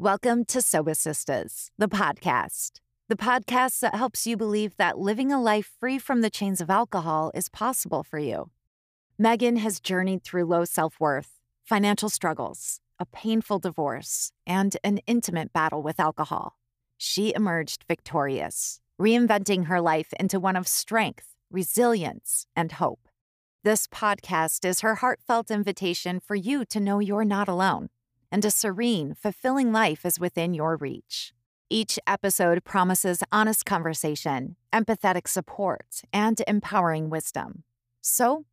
Welcome to Sober Sisters, the podcast. The podcast that helps you believe that living a life free from the chains of alcohol is possible for you. Megan has journeyed through low self worth, financial struggles, a painful divorce, and an intimate battle with alcohol. She emerged victorious, reinventing her life into one of strength, resilience, and hope. This podcast is her heartfelt invitation for you to know you're not alone and a serene, fulfilling life is within your reach. Each episode promises honest conversation, empathetic support, and empowering wisdom. So,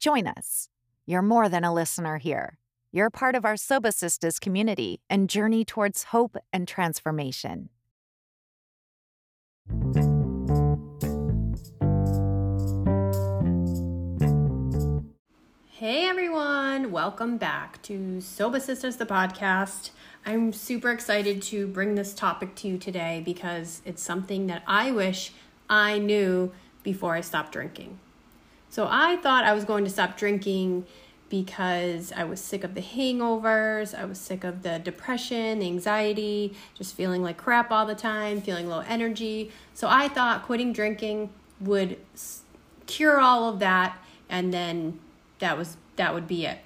join us. You're more than a listener here. You're part of our Sober Sisters community and journey towards hope and transformation. Hey everyone, welcome back to Sober Sisters, the podcast. I'm super excited to bring this topic to you today because it's something that I wish I knew before I stopped drinking. So I thought I was going to stop drinking because I was sick of the hangovers, I was sick of the depression, the anxiety, just feeling like crap all the time, feeling low energy. So I thought quitting drinking would cure all of that and then that was that would be it.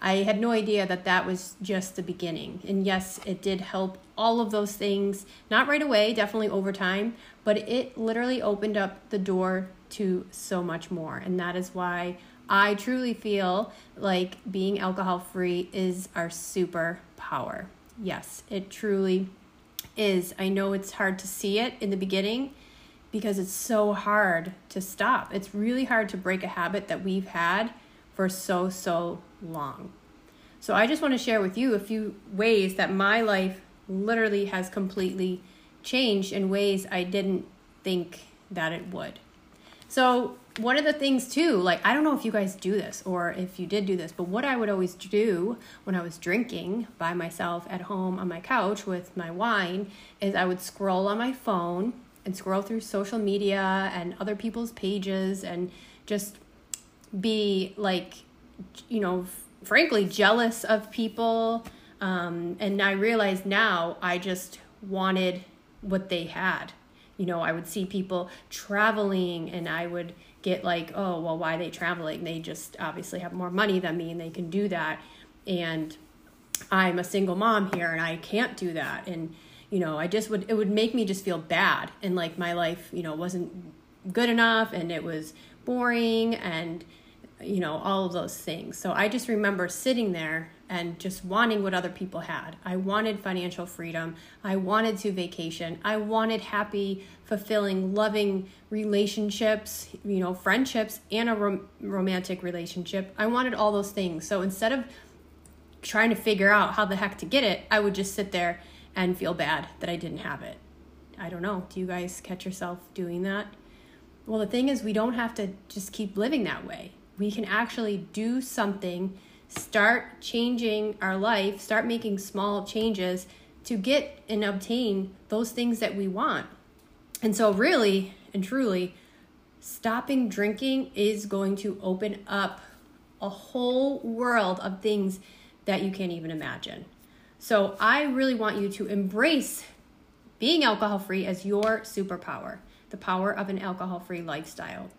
I had no idea that that was just the beginning. And yes, it did help all of those things, not right away, definitely over time, but it literally opened up the door to so much more. And that is why I truly feel like being alcohol free is our superpower. Yes, it truly is. I know it's hard to see it in the beginning because it's so hard to stop. It's really hard to break a habit that we've had for so, so long. So I just want to share with you a few ways that my life literally has completely changed in ways I didn't think that it would. So, one of the things too, like I don't know if you guys do this or if you did do this, but what I would always do when I was drinking by myself at home on my couch with my wine is I would scroll on my phone and scroll through social media and other people's pages and just be like, you know, frankly, jealous of people. Um, and I realize now I just wanted what they had. You know, I would see people traveling and I would get like, oh, well, why are they traveling? They just obviously have more money than me and they can do that. And I'm a single mom here and I can't do that. And, you know, I just would, it would make me just feel bad. And like my life, you know, wasn't good enough and it was boring and, you know, all of those things. So I just remember sitting there and just wanting what other people had. I wanted financial freedom. I wanted to vacation. I wanted happy, fulfilling, loving relationships, you know, friendships and a rom- romantic relationship. I wanted all those things. So instead of trying to figure out how the heck to get it, I would just sit there and feel bad that I didn't have it. I don't know. Do you guys catch yourself doing that? Well, the thing is, we don't have to just keep living that way we can actually do something, start changing our life, start making small changes to get and obtain those things that we want. And so, really and truly, stopping drinking is going to open up a whole world of things that you can't even imagine. So, I really want you to embrace being alcohol free as your superpower, the power of an alcohol free lifestyle.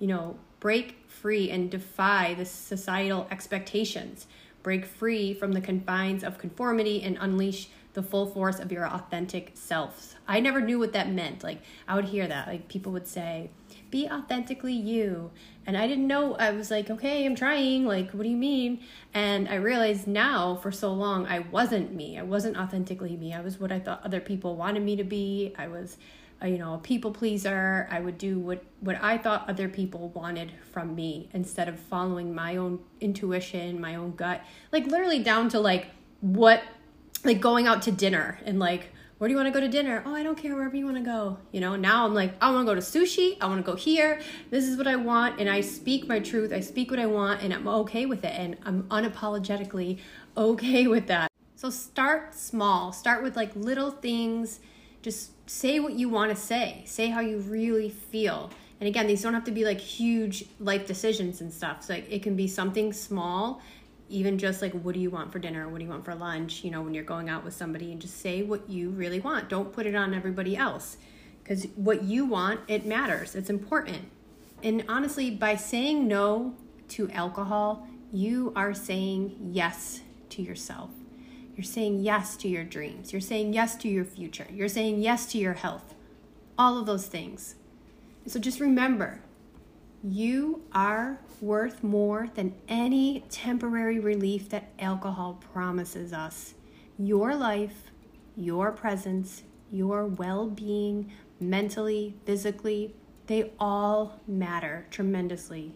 You know, break free and defy the societal expectations. Break free from the confines of conformity and unleash the full force of your authentic selves. I never knew what that meant. Like, I would hear that. Like, people would say, be authentically you. And I didn't know. I was like, okay, I'm trying. Like, what do you mean? And I realized now for so long, I wasn't me. I wasn't authentically me. I was what I thought other people wanted me to be. I was you know a people pleaser. I would do what what i thought other people wanted from me instead of following my own intuition my own gut. Like literally down to like what like going out to dinner and like where do you want to go to dinner? Oh i don't care wherever you want to go. You know now i'm like i want to go to sushi i want to go here this is what i want and i speak my truth i speak what i want and i'm okay with it and i'm unapologetically okay with that. So start small. Start with like little things just say what you want to say. Say how you really feel. And again these don't have to be like huge life decisions and stuff. So like it can be something small even just like what do you want for dinner? What do you want for lunch? You know when you're going out with somebody and just say what you really want. Don't put it on everybody else. Because what you want it matters. It's important. And honestly by saying no to alcohol you are saying yes to yourself you're saying yes to your dreams you're saying yes to your future you're saying yes to your health all of those things so just remember you are worth more than any temporary relief that alcohol promises us. Your life, your presence, your well being, mentally, physically, they all matter tremendously.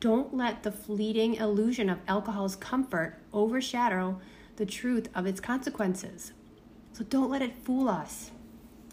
Don't let the fleeting illusion of alcohol's comfort overshadow the truth of its consequences. So don't let it fool us.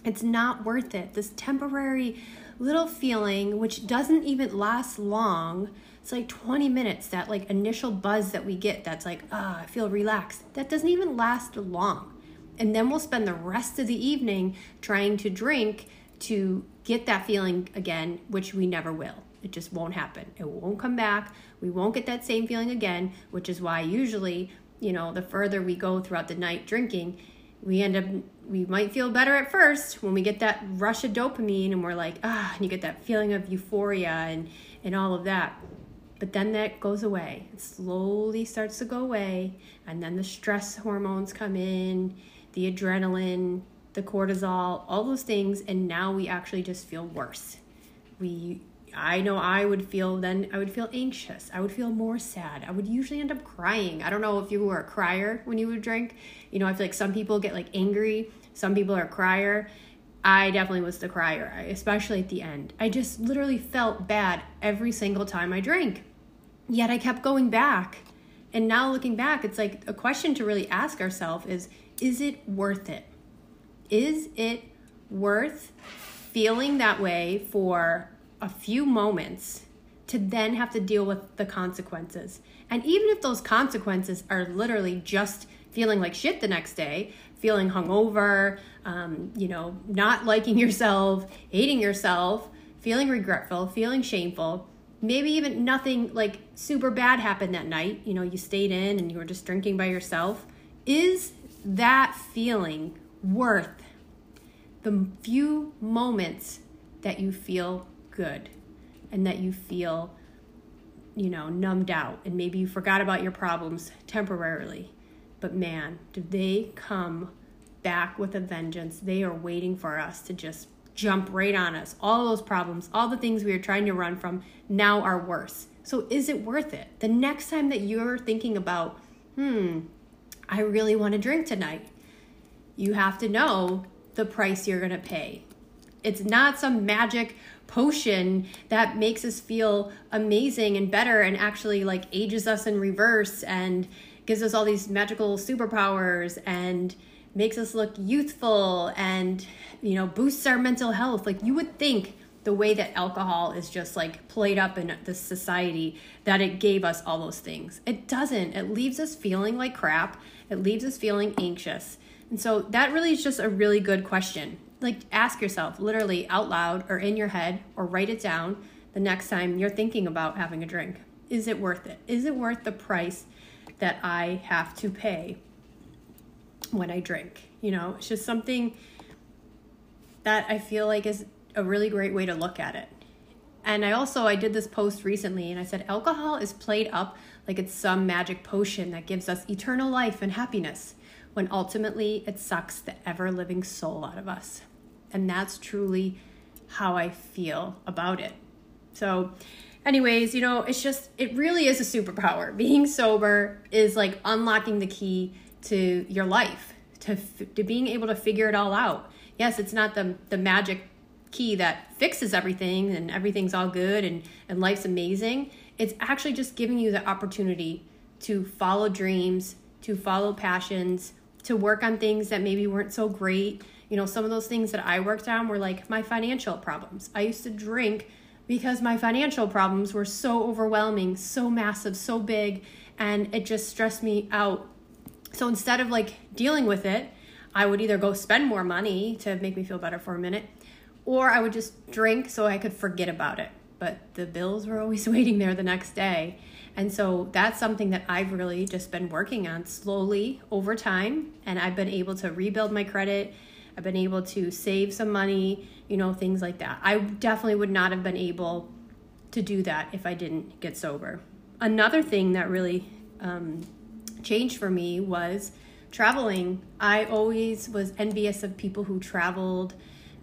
It's not worth it. This temporary little feeling, which doesn't even last long. It's like 20 minutes, that like initial buzz that we get that's like, ah, oh, I feel relaxed. That doesn't even last long. And then we'll spend the rest of the evening trying to drink to get that feeling again, which we never will. It just won't happen. It won't come back. We won't get that same feeling again, which is why usually, you know, the further we go throughout the night drinking, we end up we might feel better at first when we get that rush of dopamine and we're like ah and you get that feeling of euphoria and and all of that. But then that goes away. It slowly starts to go away and then the stress hormones come in the adrenaline the cortisol all those things and now we actually just feel worse. We I know I would feel then I would feel anxious. I would feel more sad. I would usually end up crying. I don't know if you were a crier when you would drink. You know, I feel like some people get like angry, some people are a crier. I definitely was the crier, especially at the end. I just literally felt bad every single time I drank. Yet I kept going back. And now looking back, it's like a question to really ask ourselves is is it worth it? Is it worth feeling that way for a few moments to then have to deal with the consequences. And even if those consequences are literally just feeling like shit the next day, feeling hungover, um, you know, not liking yourself, hating yourself, feeling regretful, feeling shameful, maybe even nothing like super bad happened that night, you know, you stayed in and you were just drinking by yourself, is that feeling worth the few moments that you feel good and that you feel you know numbed out and maybe you forgot about your problems temporarily. But man do they come back with a vengeance. They are waiting for us to just jump right on us. All those problems all the things we are trying to run from now are worse. So is it worth it? The next time that you're thinking about hmm i really want to drink tonight you have to know the price you're going to pay it's not some magic potion that makes us feel amazing and better and actually like ages us in reverse and gives us all these magical superpowers and makes us look youthful and you know boosts our mental health. Like you would think the way that alcohol is just like played up in this society that it gave us all those things. It doesn't. It leaves us feeling like crap. It leaves us feeling anxious. And so that really is just a really good question like ask yourself literally out loud or in your head or write it down the next time you're thinking about having a drink. Is it worth it? Is it worth the price that I have to pay when I drink? You know, it's just something that I feel like is a really great way to look at it. And I also I did this post recently and I said alcohol is played up like it's some magic potion that gives us eternal life and happiness when ultimately it sucks the ever living soul out of us. And that's truly how I feel about it. So, anyways, you know, it's just, it really is a superpower. Being sober is like unlocking the key to your life, to, to being able to figure it all out. Yes, it's not the, the magic key that fixes everything and everything's all good and, and life's amazing. It's actually just giving you the opportunity to follow dreams, to follow passions, to work on things that maybe weren't so great you know, some of those things that I worked on were like my financial problems. I used to drink because my financial problems were so overwhelming, so massive, so big, and it just stressed me out. So instead of like dealing with it, I would either go spend more money to make me feel better for a minute, or I would just drink so I could forget about it. But the bills were always waiting there the next day. And so that's something that I've really just been working on slowly over time. And I've been able to rebuild my credit. I've been able to save some money, you know, things like that. I definitely would not have been able to do that if I didn't get sober. Another thing that really um, changed for me was traveling. I always was envious of people who traveled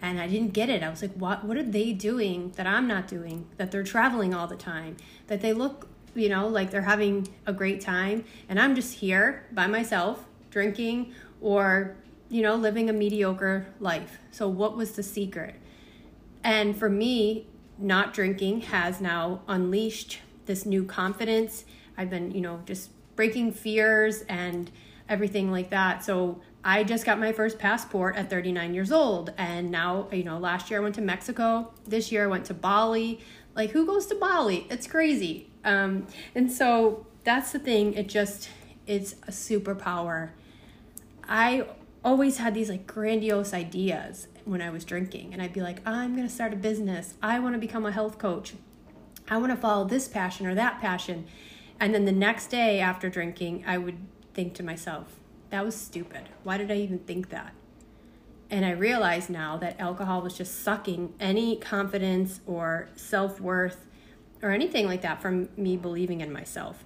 and I didn't get it. I was like, what what are they doing that I'm not doing? That they're traveling all the time, that they look, you know, like they're having a great time and I'm just here by myself drinking or, you know, living a mediocre life. So what was the secret? And for me, not drinking has now unleashed this new confidence. I've been, you know, just breaking fears and everything like that. So I just got my first passport at 39 years old. And now, you know, last year I went to Mexico. This year I went to Bali. Like, who goes to Bali? It's crazy. Um, and so that's the thing. It just, it's a superpower. I always had these like grandiose ideas when I was drinking. And I'd be like, I'm going to start a business. I want to become a health coach. I want to follow this passion or that passion. And then the next day after drinking, I would think to myself, that was stupid. Why did I even think that? And I realized now that alcohol was just sucking any confidence or self worth or anything like that from me believing in myself.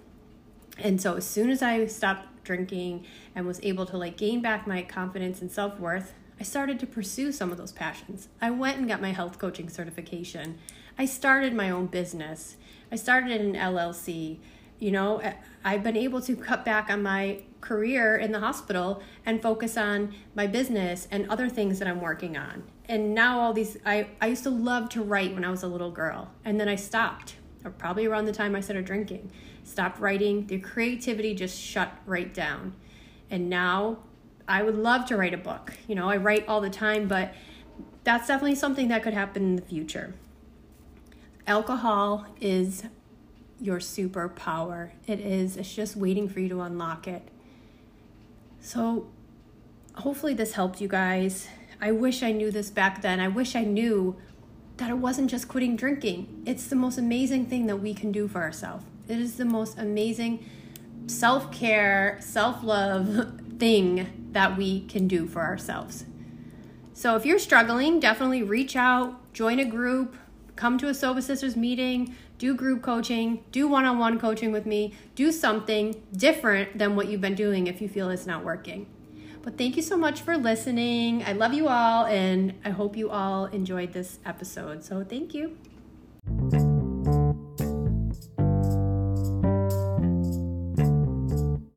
And so as soon as I stopped drinking and was able to like gain back my confidence and self worth, I started to pursue some of those passions. I went and got my health coaching certification. I started my own business. I started an LLC you know i've been able to cut back on my career in the hospital and focus on my business and other things that i'm working on and now all these i, I used to love to write when i was a little girl and then i stopped or probably around the time i started drinking stopped writing the creativity just shut right down and now i would love to write a book you know i write all the time but that's definitely something that could happen in the future alcohol is your superpower. It is, it's just waiting for you to unlock it. So, hopefully, this helped you guys. I wish I knew this back then. I wish I knew that it wasn't just quitting drinking. It's the most amazing thing that we can do for ourselves. It is the most amazing self care, self love thing that we can do for ourselves. So, if you're struggling, definitely reach out, join a group, come to a Sober Sisters meeting, do group coaching, do one on one coaching with me, do something different than what you've been doing if you feel it's not working. But thank you so much for listening. I love you all, and I hope you all enjoyed this episode. So, thank you.